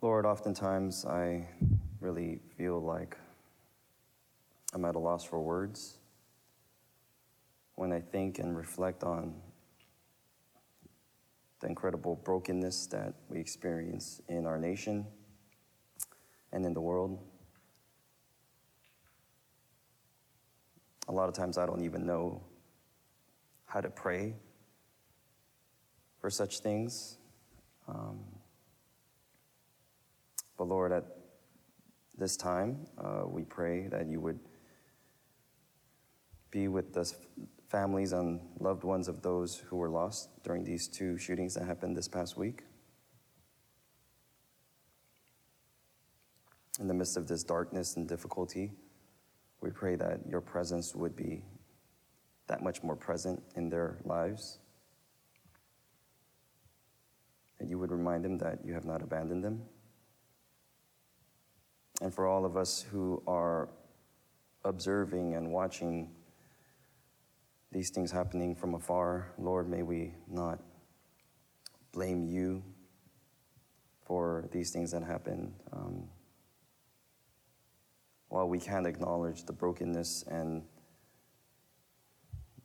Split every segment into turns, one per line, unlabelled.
Lord, oftentimes I really feel like I'm at a loss for words when I think and reflect on the incredible brokenness that we experience in our nation and in the world. A lot of times I don't even know how to pray for such things. Um, but Lord, at this time, uh, we pray that you would be with the families and loved ones of those who were lost during these two shootings that happened this past week. In the midst of this darkness and difficulty, we pray that your presence would be that much more present in their lives. That you would remind them that you have not abandoned them and for all of us who are observing and watching these things happening from afar, Lord, may we not blame you for these things that happen. Um, while we can acknowledge the brokenness and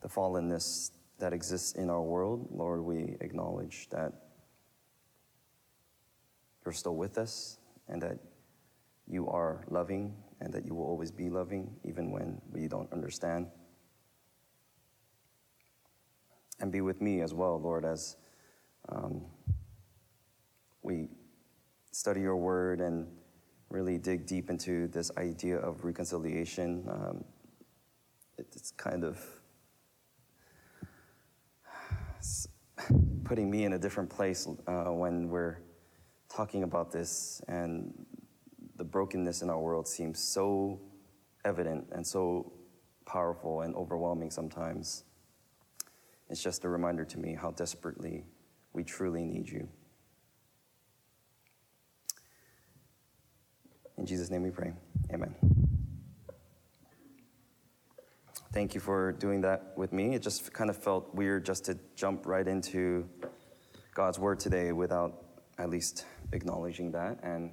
the fallenness that exists in our world, Lord, we acknowledge that you're still with us and that you are loving and that you will always be loving even when we don't understand. And be with me as well, Lord, as um, we study your word and really dig deep into this idea of reconciliation. Um, it's kind of putting me in a different place uh, when we're talking about this and the brokenness in our world seems so evident and so powerful and overwhelming sometimes. It's just a reminder to me how desperately we truly need you. In Jesus' name we pray. Amen. Thank you for doing that with me. It just kind of felt weird just to jump right into God's word today without at least acknowledging that and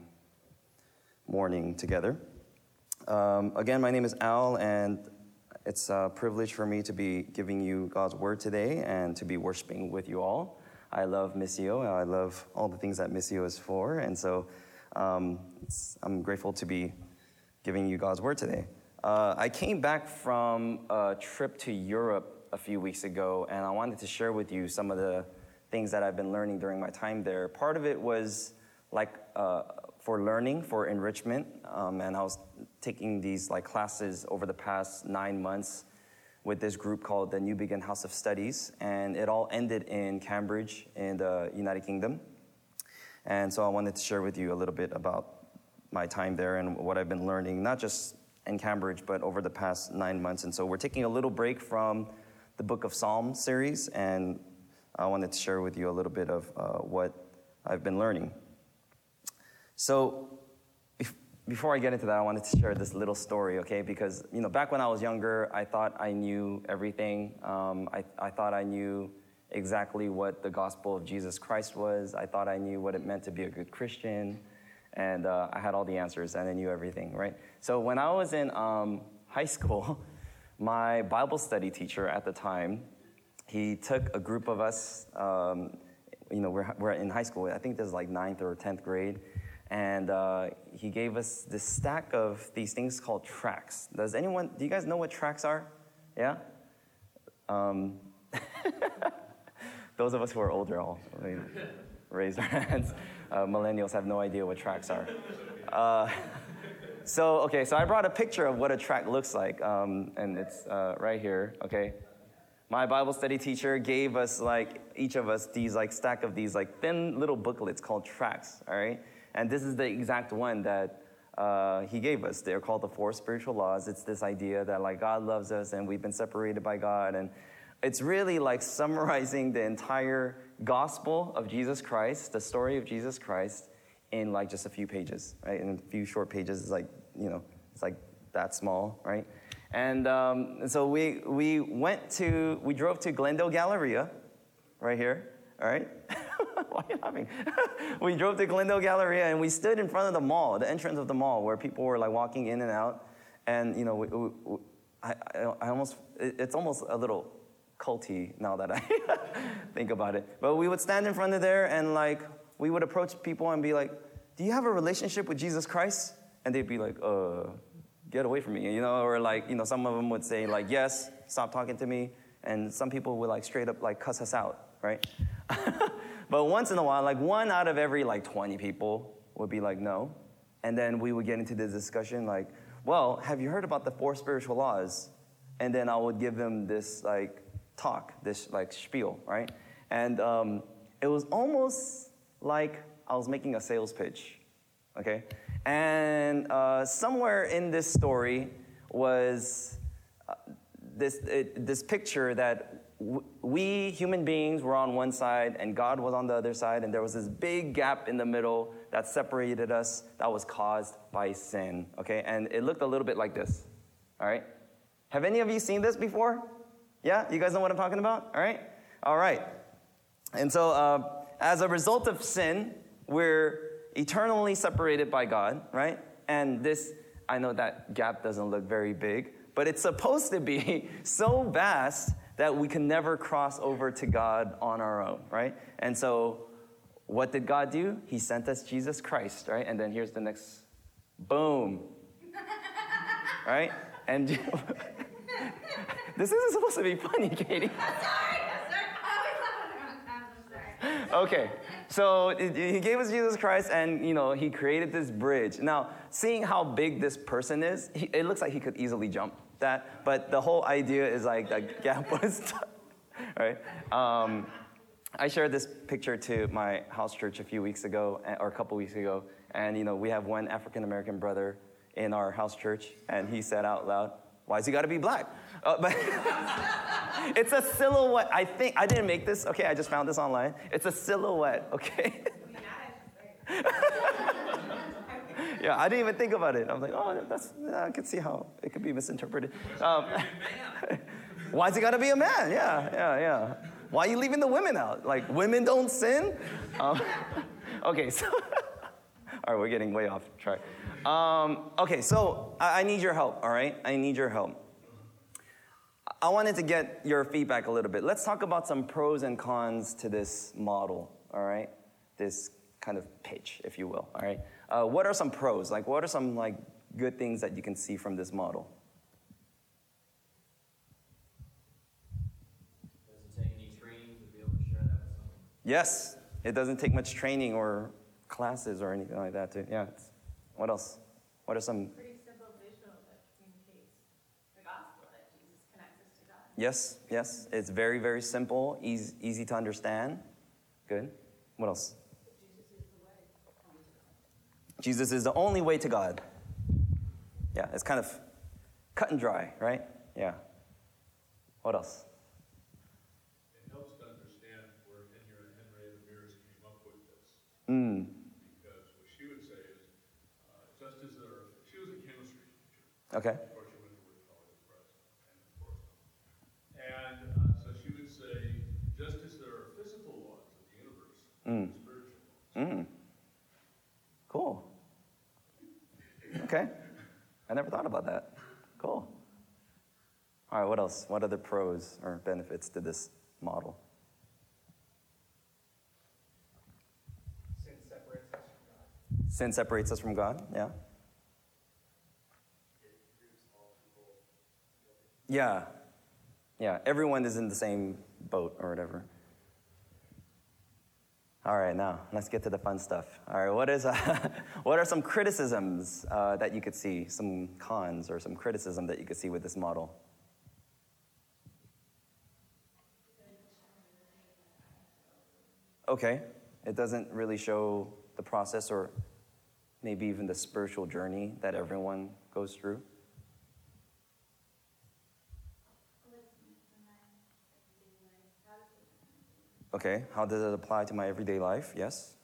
morning together. Um, again, my name is Al, and it's a privilege for me to be giving you God's word today and to be worshiping with you all. I love Missio, I love all the things that Missio is for, and so um, I'm grateful to be giving you God's word today. Uh, I came back from a trip to Europe a few weeks ago, and I wanted to share with you some of the things that I've been learning during my time there. Part of it was like uh, for learning, for enrichment. Um, and I was taking these like classes over the past nine months with this group called the Newbigin House of Studies. And it all ended in Cambridge in the United Kingdom. And so I wanted to share with you a little bit about my time there and what I've been learning, not just in Cambridge, but over the past nine months. And so we're taking a little break from the Book of Psalms series, and I wanted to share with you a little bit of uh, what I've been learning. So, before I get into that, I wanted to share this little story, okay? Because, you know, back when I was younger, I thought I knew everything. Um, I, I thought I knew exactly what the gospel of Jesus Christ was. I thought I knew what it meant to be a good Christian. And uh, I had all the answers and I knew everything, right? So, when I was in um, high school, my Bible study teacher at the time, he took a group of us, um, you know, we're, we're in high school. I think this is like ninth or 10th grade and uh, he gave us this stack of these things called tracks. Does anyone, do you guys know what tracks are? Yeah? Um, those of us who are older, all raise our hands. Uh, millennials have no idea what tracks are. Uh, so, okay, so I brought a picture of what a track looks like, um, and it's uh, right here, okay? My Bible study teacher gave us, like, each of us these, like, stack of these, like, thin little booklets called tracks all right? And this is the exact one that uh, he gave us. They're called the four spiritual laws. It's this idea that like God loves us and we've been separated by God. And it's really like summarizing the entire gospel of Jesus Christ, the story of Jesus Christ, in like just a few pages, right? In a few short pages, it's like, you know, it's like that small, right? And, um, so we, we went to, we drove to Glendale Galleria, right here, all right? Why are you laughing? we drove to Glendale Galleria and we stood in front of the mall, the entrance of the mall, where people were like walking in and out. And, you know, we, we, we, I, I, almost, it, it's almost a little culty now that I think about it. But we would stand in front of there and like, we would approach people and be like, do you have a relationship with Jesus Christ? And they'd be like, uh, get away from me, you know, or like, you know, some of them would say like, yes, stop talking to me. And some people would like straight up like cuss us out, right? but once in a while, like one out of every like 20 people would be like, no. And then we would get into the discussion like, well, have you heard about the four spiritual laws? And then I would give them this like talk, this like spiel, right? And um, it was almost like I was making a sales pitch, okay? And uh, somewhere in this story was uh, this, it, this picture that we human beings were on one side and God was on the other side, and there was this big gap in the middle that separated us that was caused by sin, okay? And it looked a little bit like this, all right? Have any of you seen this before? Yeah? You guys know what I'm talking about? All right? All right. And so, uh, as a result of sin, we're eternally separated by God, right? And this, I know that gap doesn't look very big, but it's supposed to be so vast that we can never cross over to God on our own, right? And so, what did God do? He sent us Jesus Christ, right? And then here's the next boom, right? And this isn't supposed to be funny, Katie.
sorry.
Okay, so he gave us Jesus Christ, and you know he created this bridge. Now, seeing how big this person is, it looks like he could easily jump that. But the whole idea is like the gap was, right? Um, I shared this picture to my house church a few weeks ago, or a couple weeks ago, and you know we have one African American brother in our house church, and he said out loud, "Why has he got to be black?" Uh, but it's a silhouette. I think I didn't make this. Okay, I just found this online. It's a silhouette. Okay. yeah, I didn't even think about it. I was like, oh, that's. I can see how it could be misinterpreted. Um, why has it got to be a man? Yeah, yeah, yeah. Why are you leaving the women out? Like women don't sin. Um, okay, so. all right, we're getting way off track. Um, okay, so I, I need your help. All right, I need your help. I wanted to get your feedback a little bit. Let's talk about some pros and cons to this model, all right? This kind of pitch, if you will, all right? Uh, what are some pros? Like, what are some like good things that you can see from this model?
Doesn't take any training to be able to share that with someone.
Yes, it doesn't take much training or classes or anything like that. To, yeah. it's- What else? What are some?
Pretty simple visual that communicates the gospel that Jesus connects us to God.
Yes, yes. It's very, very simple, easy, easy to understand. Good. What else? Jesus is the only way to God. Yeah, it's kind of cut and dry, right? Yeah. What else?
It helps to understand where Henry- and Henrietta Mears came up with this,
Mm,
because what she would say is, uh, just as there she was a chemistry teacher.
okay.
Of course, she went to Wood College Press and of course. And uh, so she would say, just as there are physical laws of the universe, there spiritual laws.
Mm. Cool. Okay. I never thought about that. Cool. All right, what else? What other pros or benefits to this model?
Sin separates us from God.
Sin separates us from God, yeah? Yeah. Yeah, everyone is in the same boat or whatever. All right, now let's get to the fun stuff. All right, what is uh, what are some criticisms uh, that you could see, some cons or some criticism that you could see with this model? Okay, it doesn't really show the process or maybe even the spiritual journey that everyone goes through. Okay, how does it apply to my everyday life? Yes?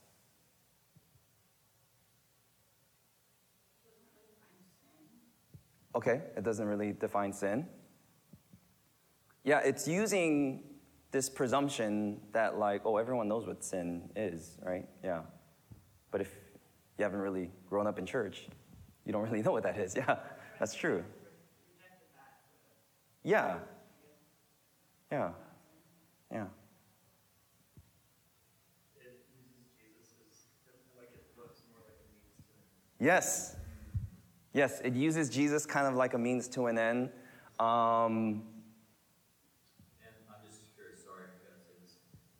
Okay, it doesn't really define sin. Yeah, it's using this presumption that like, oh, everyone knows what sin is, right? Yeah. But if you haven't really grown up in church, you don't really know what that is. Yeah, that's true. Yeah. Yeah. Yeah.
It uses Jesus as, like it looks more like a means to an
Yes. Yes, it uses Jesus kind of like a means to an end. Um,
And I'm just curious, sorry, I gotta say this.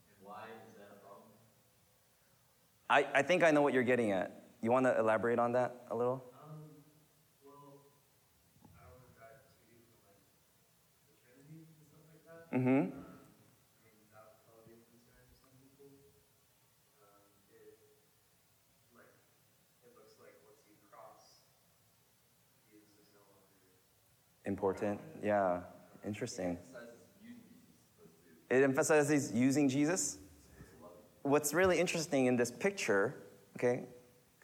And why is that a problem?
I, I think I know what you're getting at. You want to elaborate on that a little?
Um, well, I don't want to dive too deep into like the Trinity and stuff like that.
Mm-hmm.
Um, I mean, that would probably be a concern for some people. Um, it, like, it looks like once you cross, Jesus is no longer.
Important. Yeah. Interesting. It emphasizes using Jesus. What's really interesting in this picture, okay,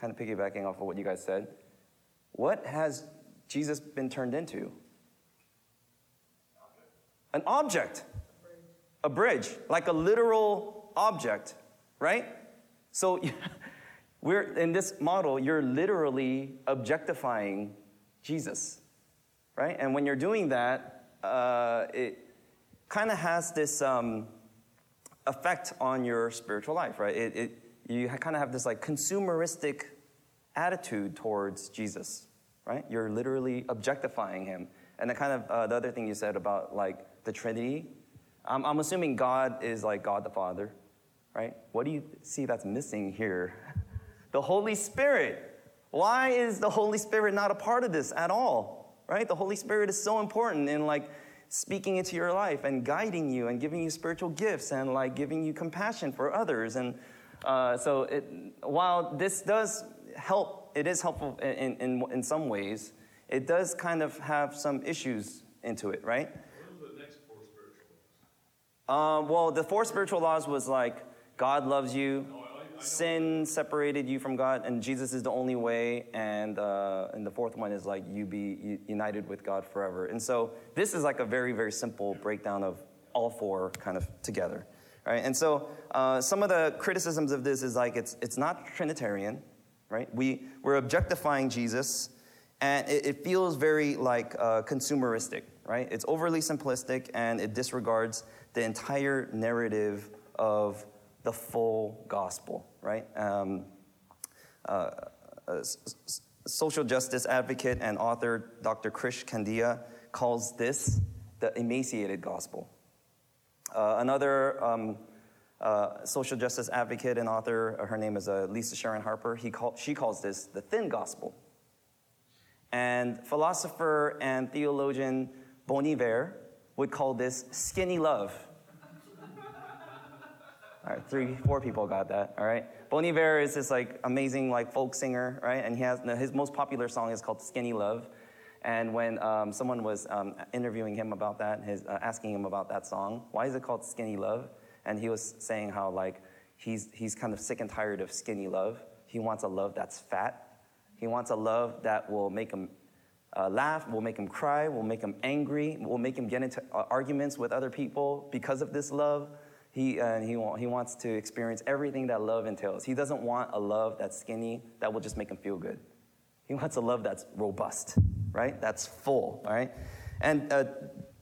kind of piggybacking off of what you guys said, what has Jesus been turned into? An object. A bridge, like a literal object, right? So we're in this model, you're literally objectifying Jesus right? And when you're doing that, uh, it kind of has this um, effect on your spiritual life, right? It, it, you kind of have this like consumeristic attitude towards Jesus, right? You're literally objectifying him. And the kind of uh, the other thing you said about like the Trinity, I'm, I'm assuming God is like God the Father, right? What do you see that's missing here? The Holy Spirit. Why is the Holy Spirit not a part of this at all? Right? The Holy Spirit is so important in like speaking into your life and guiding you and giving you spiritual gifts and like giving you compassion for others. And uh, so, it, while this does help, it is helpful in, in, in some ways, it does kind of have some issues into it, right?
What are the next four spiritual laws?
Um, well, the four spiritual laws was like God loves you,
No, I, I know.
Sin separated you from God, and Jesus is the only way. And uh, and the fourth one is like you be united with God forever. And so this is like a very very simple breakdown of all four kind of together, right? And so uh, some of the criticisms of this is like it's it's not Trinitarian, right? We we're objectifying Jesus, and it, it feels very like uh, consumeristic, right? It's overly simplistic and it disregards the entire narrative of the full gospel, right? Um, uh, s- social justice advocate and author Dr. Krish Kandiah calls this the emaciated gospel. Uh, another um, uh, social justice advocate and author, uh, her name is uh, Lisa Sharon Harper, he call, she calls this the thin gospel. And philosopher and theologian Bon Iver would call this skinny love. All right, three, four people got that. All right, Bon Iver is this like amazing like folk singer, right? And he has his most popular song is called "Skinny Love." And when um, someone was um, interviewing him about that, his, uh, asking him about that song, why is it called "Skinny Love?" And he was saying how like he's he's kind of sick and tired of skinny love. He wants a love that's fat. He wants a love that will make him uh, laugh, will make him cry, will make him angry, will make him get into uh, arguments with other people because of this love. He, uh, he, wa- he wants to experience everything that love entails. He doesn't want a love that's skinny that will just make him feel good. He wants a love that's robust, right? That's full, right? And uh,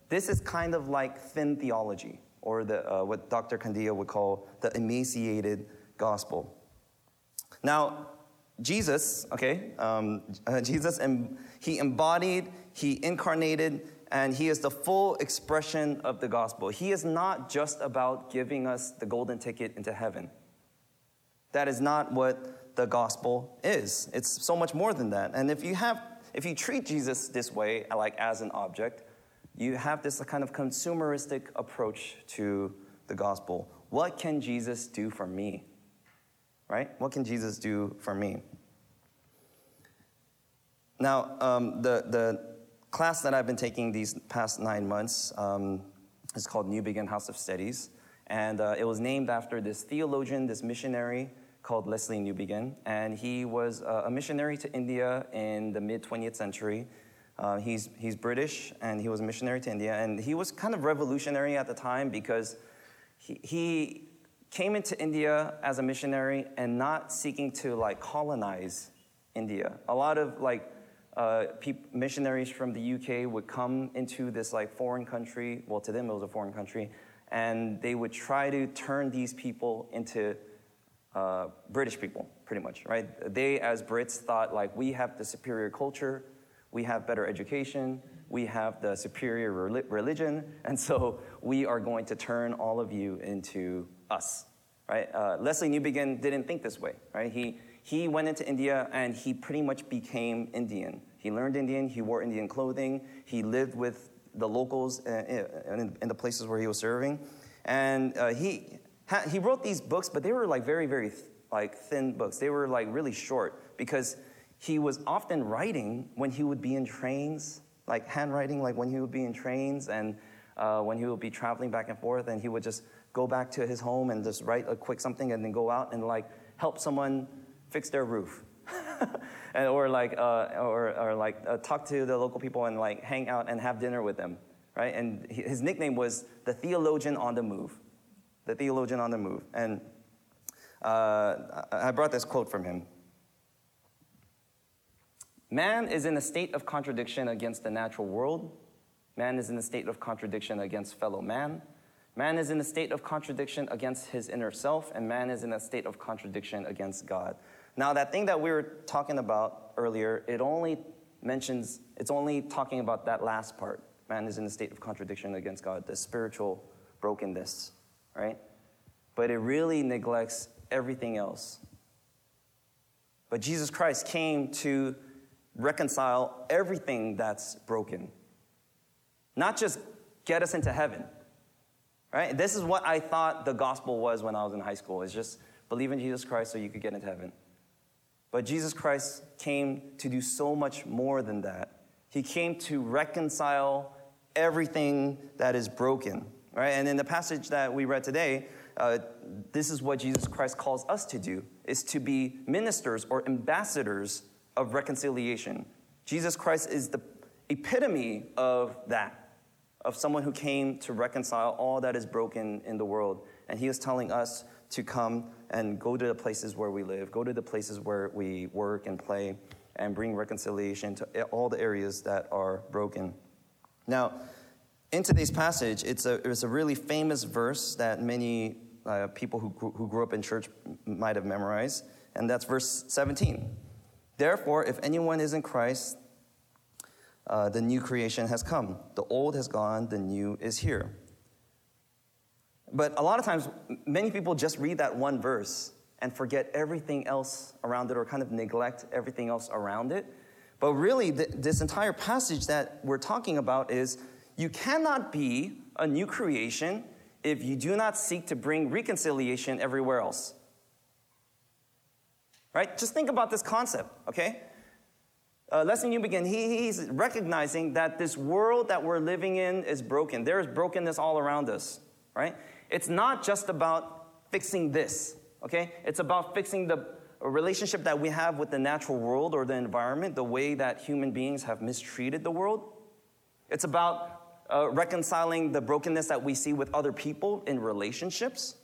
this is kind of like thin theology, or the, uh, what Dr. Kandiah would call the emaciated gospel. Now, Jesus, okay, um, Jesus, he embodied, he incarnated, and he is the full expression of the gospel. He is not just about giving us the golden ticket into heaven. That is not what the gospel is. It's so much more than that. And if you have, if you treat Jesus this way, like as an object, you have this kind of consumeristic approach to the gospel. What can Jesus do for me? right? What can Jesus do for me? Now, um, the, the class that I've been taking these past nine months um, is called Newbigin House of Studies. And uh, it was named after this theologian, this missionary called Lesslie Newbigin. And he was uh, a missionary to India in the mid 20th century. Uh, he's, he's British and he was a missionary to India. And he was kind of revolutionary at the time because he, he came into India as a missionary and not seeking to like colonize India. A lot of like uh, missionaries from the UK would come into this like foreign country. Well, to them it was a foreign country, and they would try to turn these people into uh, British people, pretty much, right? They, as Brits, thought like we have the superior culture, we have better education, we have the superior religion, and so we are going to turn all of you into us, right? Uh, Lesslie Newbigin didn't think this way, right? He, he went into India and he pretty much became Indian. He learned Indian, he wore Indian clothing, he lived with the locals uh, in, in the places where he was serving, and uh, he, he wrote these books, but they were like very, very like thin books. They were like really short because he was often writing when he would be in trains, like handwriting, like when he would be in trains and uh, when he would be traveling back and forth, and he would just go back to his home and just write a quick something and then go out and like help someone fix their roof. and, or like, uh, or, or like uh, talk to the local people and like hang out and have dinner with them, right? And his nickname was the theologian on the move the theologian on the move. And uh, I brought this quote from him Man is in a state of contradiction against the natural world. Man is in a state of contradiction against fellow man. Man is in a state of contradiction against his inner self, and man is in a state of contradiction against God. Now, that thing that we were talking about earlier, it only mentions, it's only talking about that last part. Man is in a state of contradiction against God, the spiritual brokenness right? But it really neglects everything else. But Jesus Christ came to reconcile everything that's broken, not just get us into heaven. Right? This is what I thought the gospel was when I was in high school. It's just believe in Jesus Christ so you could get into heaven. But Jesus Christ came to do so much more than that. He came to reconcile everything that is broken. Right? And in the passage that we read today, uh, this is what Jesus Christ calls us to do, is to be ministers or ambassadors of reconciliation. Jesus Christ is the epitome of that, of someone who came to reconcile all that is broken in the world. And he is telling us to come and go to the places where we live, go to the places where we work and play, and bring reconciliation to all the areas that are broken. Now, in today's passage, it's a, it's a really famous verse that many uh, people who, who grew up in church might have memorized, and that's verse 17. Therefore, if anyone is in Christ, uh, the new creation has come. The old has gone, the new is here. But a lot of times, many people just read that one verse and forget everything else around it or kind of neglect everything else around it. But really, th- this entire passage that we're talking about is you cannot be a new creation if you do not seek to bring reconciliation everywhere else. Right? Just think about this concept, okay? Uh, you begin, he, he's recognizing that this world that we're living in is broken. There is brokenness all around us, right? It's not just about fixing this, okay? It's about fixing the relationship that we have with the natural world or the environment, the way that human beings have mistreated the world. It's about uh, reconciling the brokenness that we see with other people in relationships,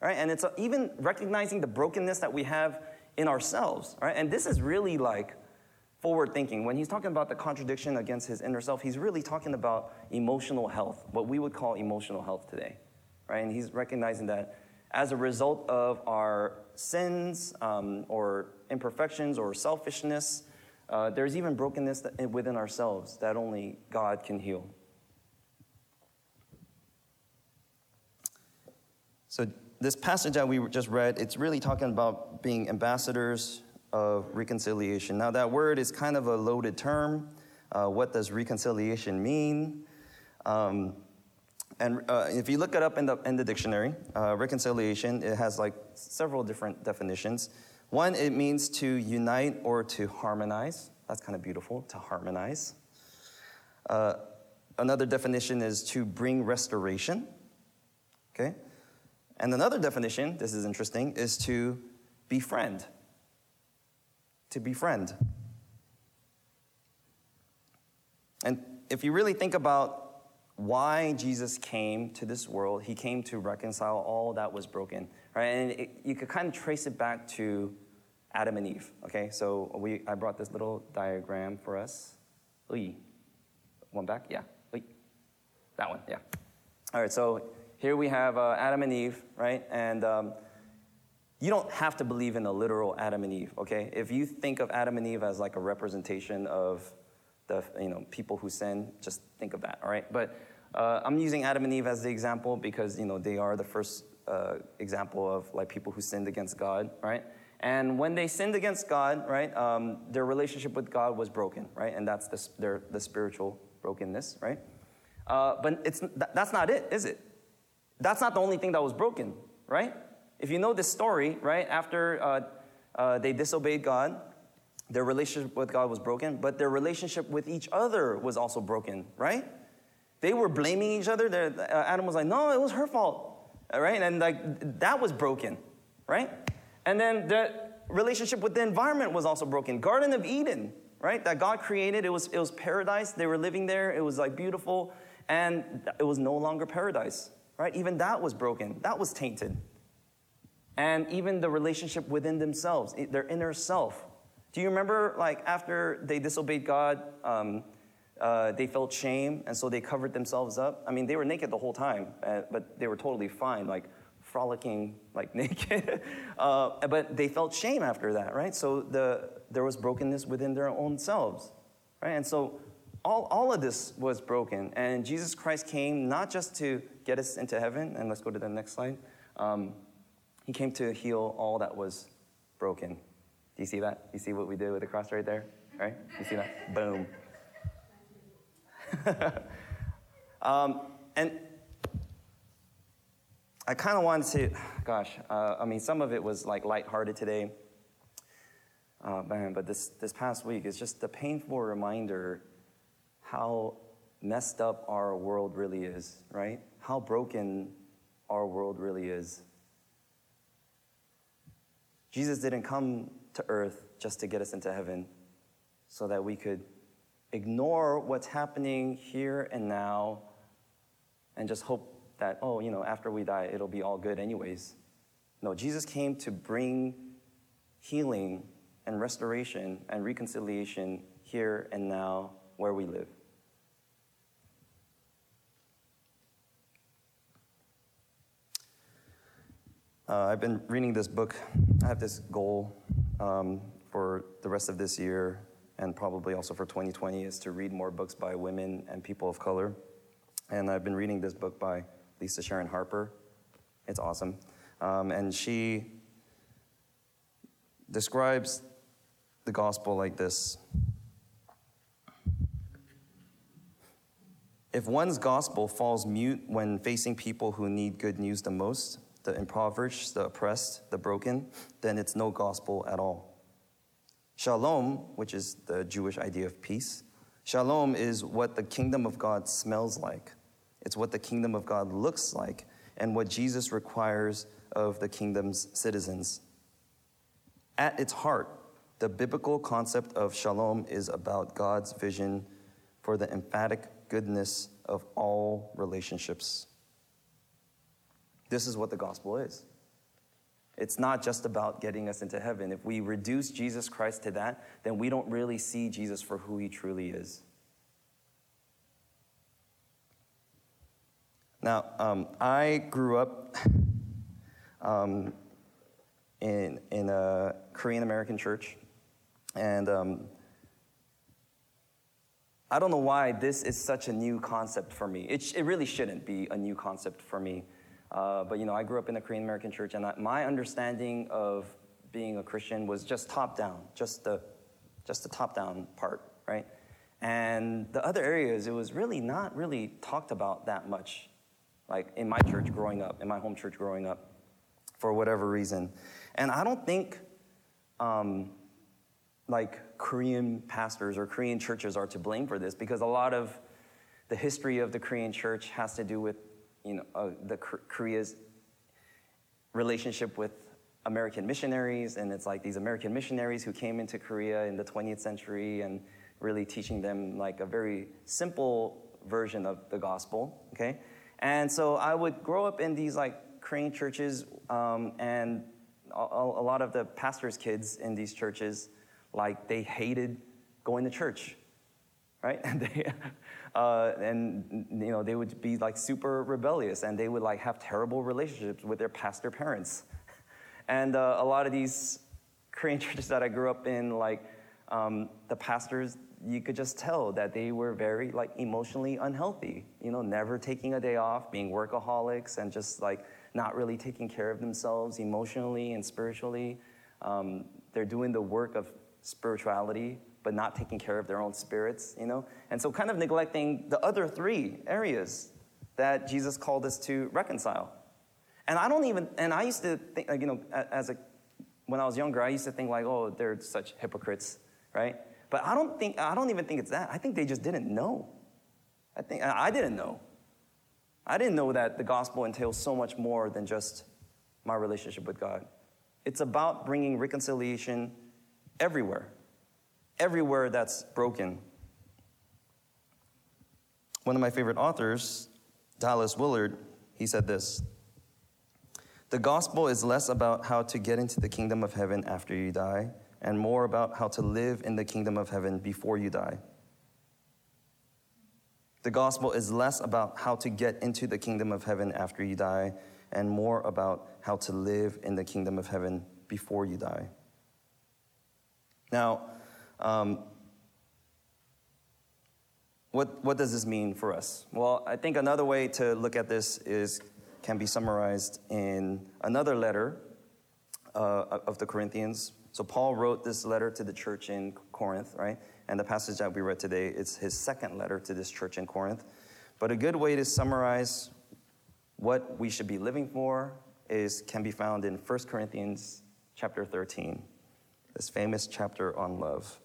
right? And it's uh, even recognizing the brokenness that we have in ourselves, right? And this is really like forward thinking. When he's talking about the contradiction against his inner self, he's really talking about emotional health, what we would call emotional health today, right? And he's recognizing that as a result of our sins um, or imperfections or selfishness, uh, there's even brokenness within ourselves that only God can heal. So, this passage that we just read, it's really talking about being ambassadors of reconciliation. Now, that word is kind of a loaded term. Uh, what does reconciliation mean? Um, and uh, if you look it up in the, in the dictionary, uh, reconciliation, it has like several different definitions. One, it means to unite or to harmonize. That's kind of beautiful, to harmonize. Uh, another definition is to bring restoration. Okay? And another definition, this is interesting, is to befriend. To befriend. And if you really think about why Jesus came to this world. He came to reconcile all that was broken, right? And it, you could kind of trace it back to Adam and Eve. Okay, so we I brought this little diagram for us. Oy. One back, yeah. That one, yeah. All right, so here we have uh, Adam and Eve, right? And um, you don't have to believe in a literal Adam and Eve, okay? If you think of Adam and Eve as like a representation of the you know people who sin, just think of that, all right? But uh, I'm using Adam and Eve as the example because you know they are the first uh, example of like people who sinned against God, right? And when they sinned against God, right, um, their relationship with God was broken, right? And that's the, their, the spiritual brokenness, right? Uh, but it's, that's not it, is it? That's not the only thing that was broken, right? If you know this story, right, after uh, uh, they disobeyed God, their relationship with God was broken, but their relationship with each other was also broken, right? They were blaming each other. Uh, Adam was like, no, it was her fault, right? And like that was broken, right? And then the relationship with the environment was also broken. Garden of Eden, right? That God created, it was, it was paradise. They were living there. It was like beautiful. And it was no longer paradise, right? Even that was broken. That was tainted. And even the relationship within themselves, their inner self. Do you remember, like, after they disobeyed God, um, uh, they felt shame, and so they covered themselves up? I mean, they were naked the whole time, uh, but they were totally fine. Like, frolicking like naked. uh, but they felt shame after that, right? So the, there was brokenness within their own selves, right? And so all, all of this was broken. And Jesus Christ came not just to get us into heaven, and let's go to the next slide. Um, he came to heal all that was broken. Do you see that? You see what we did with the cross right there? Right? You see that? Boom. um, and I kind of wanted to, gosh, uh, I mean, some of it was like lighthearted today. Uh, man, but this, this past week is just a painful reminder how messed up our world really is, right? How broken our world really is. Jesus didn't come to earth just to get us into heaven so that we could ignore what's happening here and now and just hope that, oh, you know, after we die, it'll be all good anyways. No, Jesus came to bring healing and restoration and reconciliation here and now where we live. Uh, I've been reading this book. I have this goal for the rest of this year and probably also for 2020 is to read more books by women and people of color. And I've been reading this book by Lisa Sharon Harper. It's awesome. Um, and she describes the gospel like this If one's gospel falls mute when facing people who need good news the most, the impoverished, the oppressed, the broken, then it's no gospel at all. Shalom, which is the Jewish idea of peace, shalom is what the kingdom of God smells like. It's what the kingdom of God looks like and what Jesus requires of the kingdom's citizens. At its heart, the biblical concept of shalom is about God's vision for the emphatic goodness of all relationships. This is what the gospel is. It's not just about getting us into heaven. If we reduce Jesus Christ to that, then we don't really see Jesus for who he truly is. Now, um, I grew up um, in, in a Korean American church, and um, I don't know why this is such a new concept for me. It, it really shouldn't be a new concept for me. Uh, but you know, I grew up in a Korean American church, and I, my understanding of being a Christian was just top down, just the, just the top down part, right? And the other areas, it was really not really talked about that much like in my church growing up, in my home church growing up, for whatever reason. And I don't think um, like Korean pastors or Korean churches are to blame for this because a lot of the history of the Korean church has to do with you know uh, the Korea's relationship with American missionaries, and it's like these American missionaries who came into Korea in the 20th century and really teaching them like a very simple version of the gospel, okay? And so I would grow up in these like Korean churches, um, and a, a lot of the pastors' kids in these churches, like they hated going to church, right? And they, uh, and you know, they would be like super rebellious, and they would like have terrible relationships with their pastor parents. And uh, a lot of these Korean churches that I grew up in, like um, the pastors, you could just tell that they were very like emotionally unhealthy. You know, never taking a day off, being workaholics, and just like not really taking care of themselves emotionally and spiritually. Um, they're doing the work of spirituality, but not taking care of their own spirits. You know, and so kind of neglecting the other three areas that Jesus called us to reconcile. And I don't even, and I used to think, like, you know, as a, when I was younger, I used to think like, oh, they're such hypocrites, right? But I don't think, I don't even think it's that. I think they just didn't know. I think, I didn't know. I didn't know that the gospel entails so much more than just my relationship with God. It's about bringing reconciliation everywhere, everywhere that's broken. One of my favorite authors, Dallas Willard, he said this The gospel is less about how to get into the kingdom of heaven after you die and more about how to live in the kingdom of heaven before you die. The gospel is less about how to get into the kingdom of heaven after you die and more about how to live in the kingdom of heaven before you die. Now, um, what, what does this mean for us? Well, I think another way to look at this is can be summarized in another letter uh, of the Corinthians. So Paul wrote this letter to the church in Corinth, right? And the passage that we read today is his second letter to this church in Corinth. But a good way to summarize what we should be living for is can be found in 1 Corinthians chapter 13, this famous chapter on love.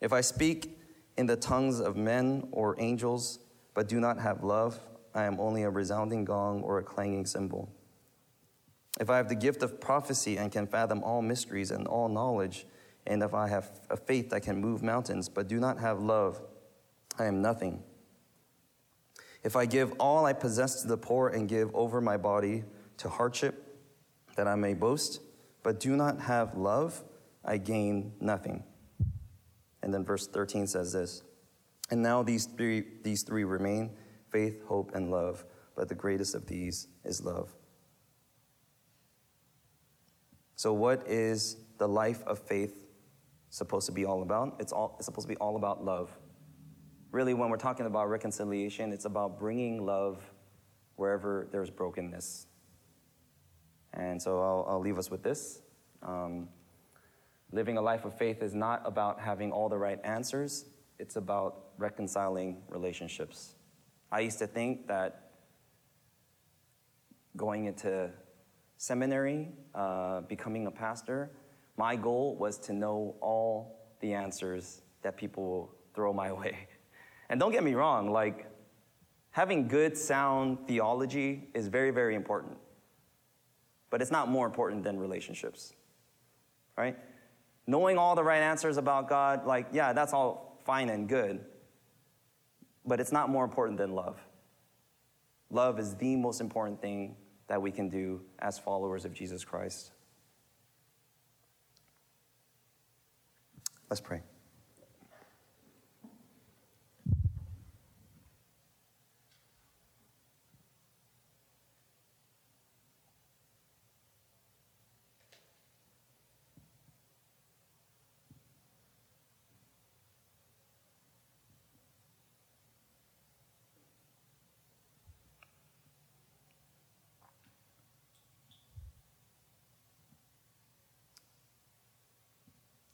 If I speak in the tongues of men or angels, but do not have love, I am only a resounding gong or a clanging cymbal. If I have the gift of prophecy and can fathom all mysteries and all knowledge, and if I have a faith that can move mountains, but do not have love, I am nothing. If I give all I possess to the poor and give over my body to hardship, that I may boast, but do not have love, I gain nothing. And then verse 13 says this And now these three, these three remain faith, hope, and love, but the greatest of these is love. So, what is the life of faith supposed to be all about? It's, all, it's supposed to be all about love. Really, when we're talking about reconciliation, it's about bringing love wherever there's brokenness. And so I'll, I'll leave us with this. Um, living a life of faith is not about having all the right answers, it's about reconciling relationships. I used to think that going into seminary, uh, becoming a pastor, my goal was to know all the answers that people throw my way. And don't get me wrong, like, having good, sound theology is very, very important. But it's not more important than relationships, right? Knowing all the right answers about God, like, yeah, that's all fine and good. But it's not more important than love. Love is the most important thing that we can do as followers of Jesus Christ. Let's pray.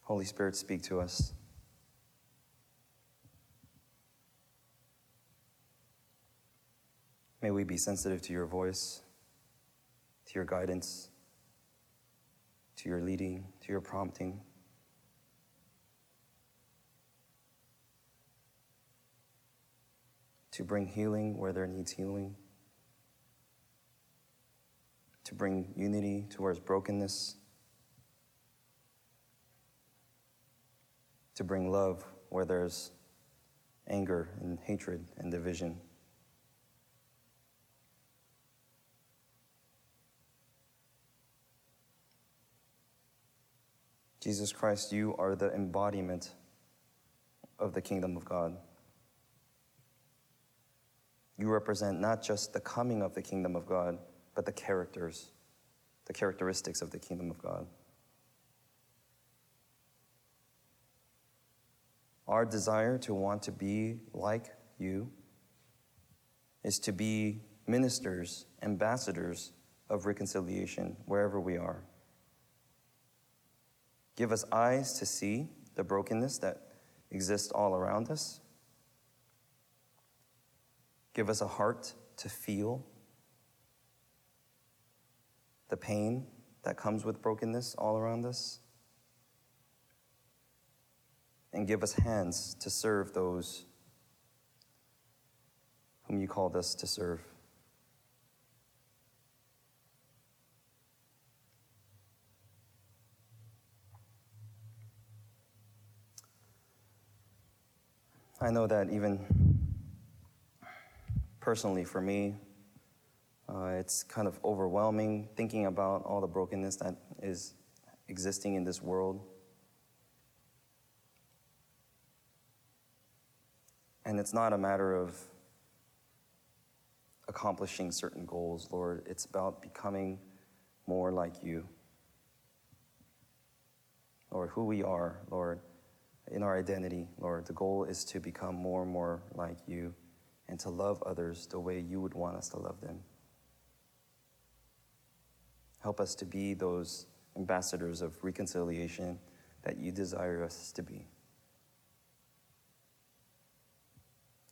Holy Spirit, speak to us. May we be sensitive to your voice, to your guidance, to your leading, to your prompting. To bring healing where there needs healing, to bring unity to where there's brokenness. To bring love where there's anger and hatred and division. Jesus Christ, you are the embodiment of the kingdom of God. You represent not just the coming of the kingdom of God, but the characters, the characteristics of the kingdom of God. Our desire to want to be like you is to be ministers, ambassadors of reconciliation wherever we are. Give us eyes to see the brokenness that exists all around us. Give us a heart to feel the pain that comes with brokenness all around us. And give us hands to serve those whom you called us to serve. I know that even personally for me, uh, it's kind of overwhelming thinking about all the brokenness that is existing in this world. And it's not a matter of accomplishing certain goals, Lord. It's about becoming more like you. Lord, who we are, Lord, in our identity, Lord. The goal is to become more and more like you and to love others the way you would want us to love them. Help us to be those ambassadors of reconciliation that you desire us to be.